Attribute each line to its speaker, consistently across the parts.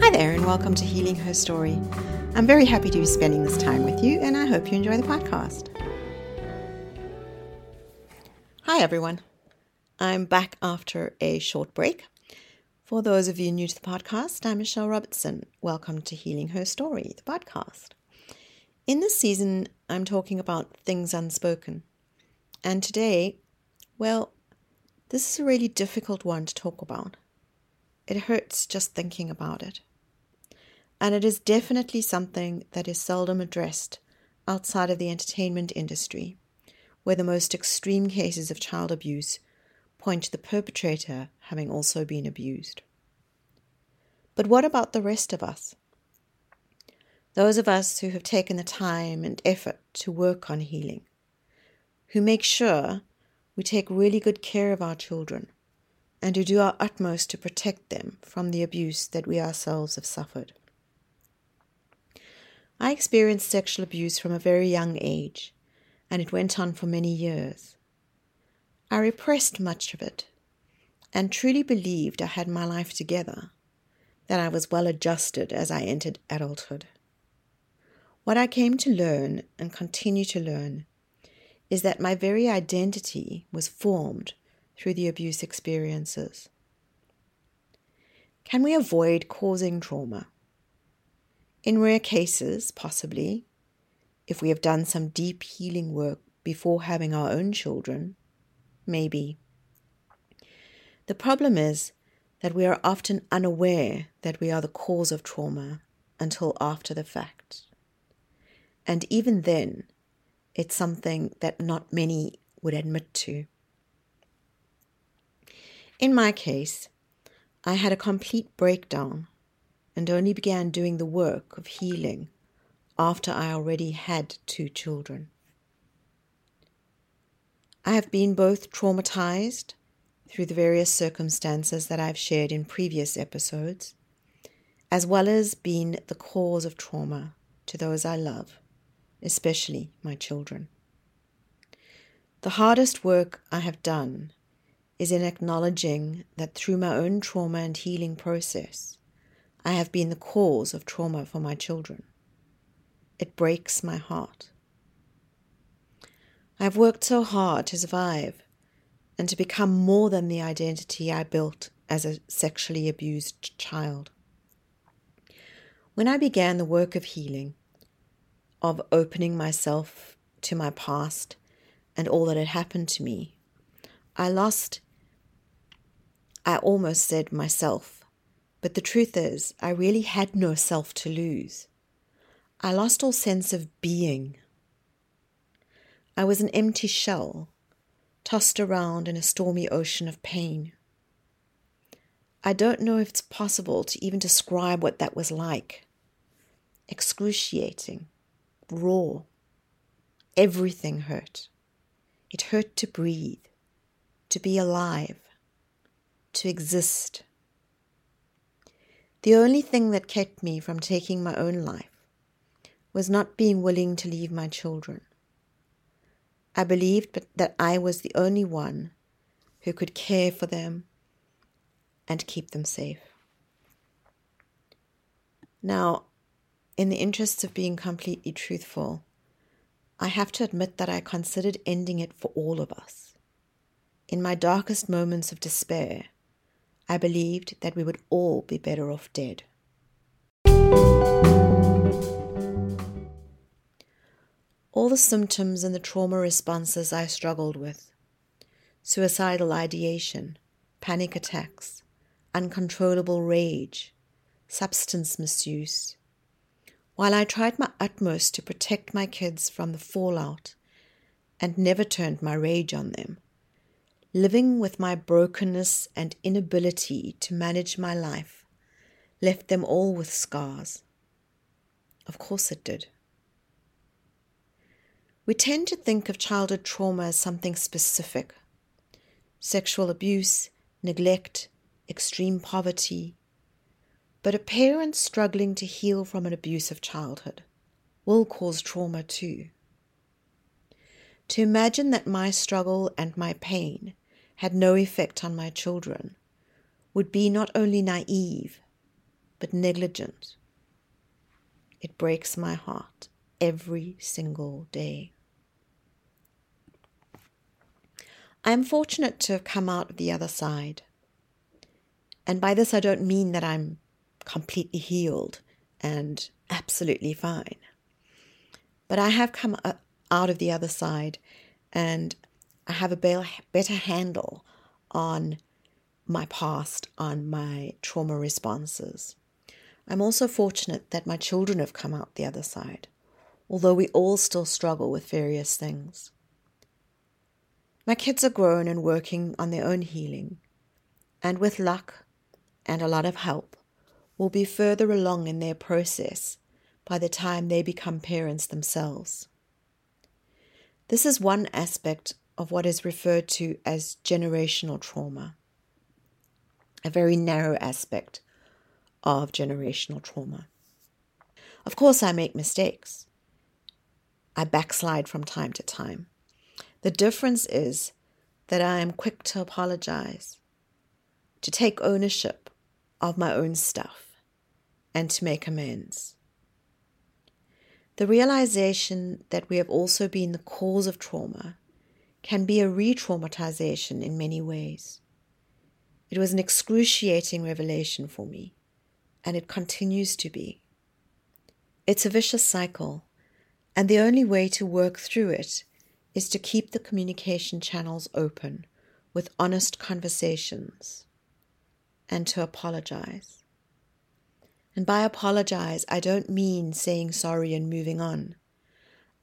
Speaker 1: Hi there, and welcome to Healing Her Story. I'm very happy to be spending this time with you, and I hope you enjoy the podcast. Hi, everyone. I'm back after a short break. For those of you new to the podcast, I'm Michelle Robertson. Welcome to Healing Her Story, the podcast. In this season, I'm talking about things unspoken. And today, well, this is a really difficult one to talk about. It hurts just thinking about it. And it is definitely something that is seldom addressed outside of the entertainment industry, where the most extreme cases of child abuse point to the perpetrator having also been abused. But what about the rest of us? Those of us who have taken the time and effort to work on healing, who make sure we take really good care of our children, and who do our utmost to protect them from the abuse that we ourselves have suffered. I experienced sexual abuse from a very young age, and it went on for many years. I repressed much of it and truly believed I had my life together, that I was well adjusted as I entered adulthood. What I came to learn and continue to learn is that my very identity was formed through the abuse experiences. Can we avoid causing trauma? In rare cases, possibly, if we have done some deep healing work before having our own children, maybe. The problem is that we are often unaware that we are the cause of trauma until after the fact. And even then, it's something that not many would admit to. In my case, I had a complete breakdown and only began doing the work of healing after I already had two children. I have been both traumatized through the various circumstances that I've shared in previous episodes, as well as been the cause of trauma to those I love especially my children. The hardest work I have done is in acknowledging that through my own trauma and healing process, I have been the cause of trauma for my children. It breaks my heart. I have worked so hard to survive and to become more than the identity I built as a sexually abused child. When I began the work of healing, of opening myself to my past and all that had happened to me, I lost, I almost said myself, but the truth is, I really had no self to lose. I lost all sense of being. I was an empty shell, tossed around in a stormy ocean of pain. I don't know if it's possible to even describe what that was like. Excruciating raw. Everything hurt. It hurt to breathe, to be alive, to exist. The only thing that kept me from taking my own life was not being willing to leave my children. I believed that I was the only one who could care for them and keep them safe. Now, in the interests of being completely truthful, I have to admit that I considered ending it for all of us. In my darkest moments of despair, I believed that we would all be better off dead. All the symptoms and the trauma responses I struggled with suicidal ideation, panic attacks, uncontrollable rage, substance misuse, while I tried my utmost to protect my kids from the fallout and never turned my rage on them, living with my brokenness and inability to manage my life left them all with scars. Of course it did. We tend to think of childhood trauma as something specific sexual abuse, neglect, extreme poverty, but a parent struggling to heal from an abusive childhood will cause trauma too. To imagine that my struggle and my pain had no effect on my children would be not only naive, but negligent. It breaks my heart every single day. I am fortunate to have come out of the other side. And by this, I don't mean that I'm completely healed and absolutely fine. But I have come out of the other side and I have a better handle on my past, on my trauma responses. I'm also fortunate that my children have come out the other side, although we all still struggle with various things. My kids are grown and working on their own healing, and with luck and a lot of help, will be further along in their process by the time they become parents themselves. This is one aspect of what is referred to as generational trauma, a very narrow aspect of generational trauma. Of course, I make mistakes. I backslide from time to time. The difference is that I am quick to apologize, to take ownership of my own stuff, and to make amends. The realization that we have also been the cause of trauma can be a re traumatization in many ways. It was an excruciating revelation for me, and it continues to be. It's a vicious cycle, and the only way to work through it is to keep the communication channels open with honest conversations and to apologize. And by apologize, I don't mean saying sorry and moving on.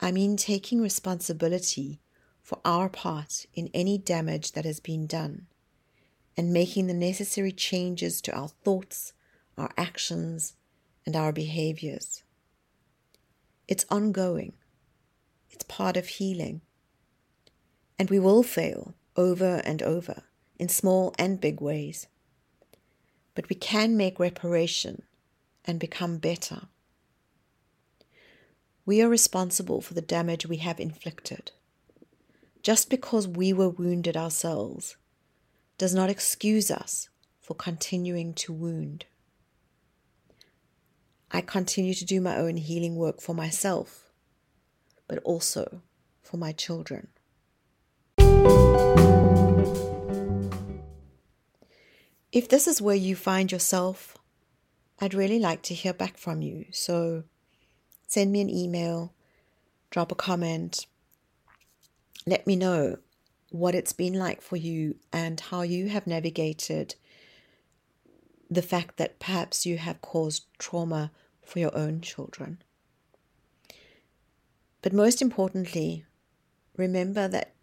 Speaker 1: I mean taking responsibility for our part in any damage that has been done and making the necessary changes to our thoughts, our actions, and our behaviors. It's ongoing, it's part of healing. And we will fail over and over in small and big ways. But we can make reparation and become better. We are responsible for the damage we have inflicted. Just because we were wounded ourselves does not excuse us for continuing to wound. I continue to do my own healing work for myself, but also for my children. If this is where you find yourself, I'd really like to hear back from you. So send me an email, drop a comment, let me know what it's been like for you and how you have navigated the fact that perhaps you have caused trauma for your own children. But most importantly, remember that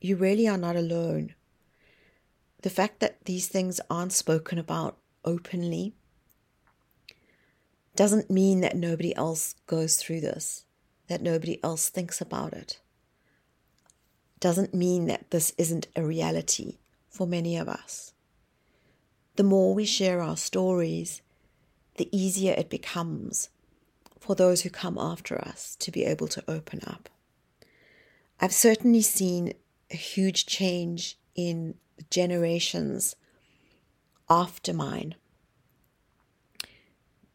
Speaker 1: you really are not alone. The fact that these things aren't spoken about openly doesn't mean that nobody else goes through this, that nobody else thinks about it. Doesn't mean that this isn't a reality for many of us. The more we share our stories, the easier it becomes for those who come after us to be able to open up. I've certainly seen a huge change in generations after mine.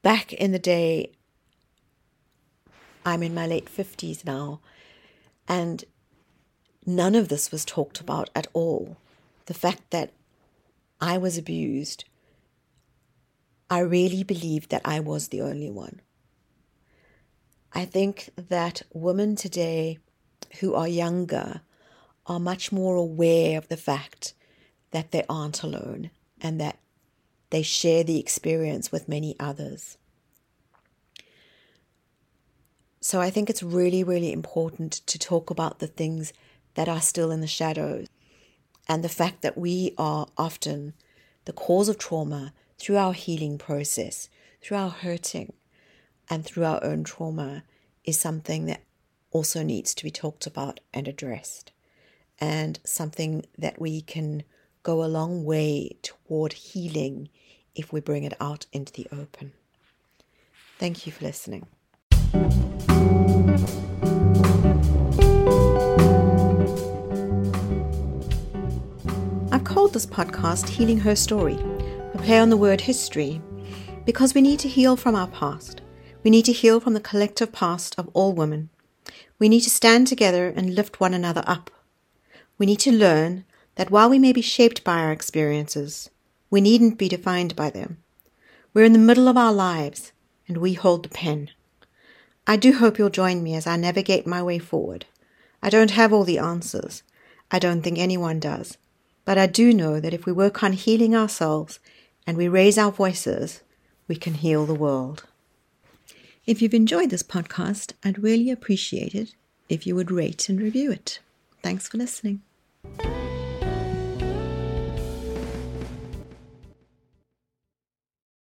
Speaker 1: Back in the day, I'm in my late 50s now, and none of this was talked about at all. The fact that I was abused, I really believed that I was the only one. I think that women today who are younger are much more aware of the fact that they aren't alone and that they share the experience with many others. So I think it's really, really important to talk about the things that are still in the shadows and the fact that we are often the cause of trauma through our healing process, through our hurting, and through our own trauma is something that also needs to be talked about and addressed and something that we can go a long way toward healing if we bring it out into the open. Thank you for listening. I've called this podcast Healing Her Story, a play on the word history, because we need to heal from our past. We need to heal from the collective past of all women. We need to stand together and lift one another up. We need to learn that while we may be shaped by our experiences, we needn't be defined by them. We're in the middle of our lives, and we hold the pen. I do hope you'll join me as I navigate my way forward. I don't have all the answers. I don't think anyone does. But I do know that if we work on healing ourselves and we raise our voices, we can heal the world. If you've enjoyed this podcast, I'd really appreciate it if you would rate and review it. Thanks for listening.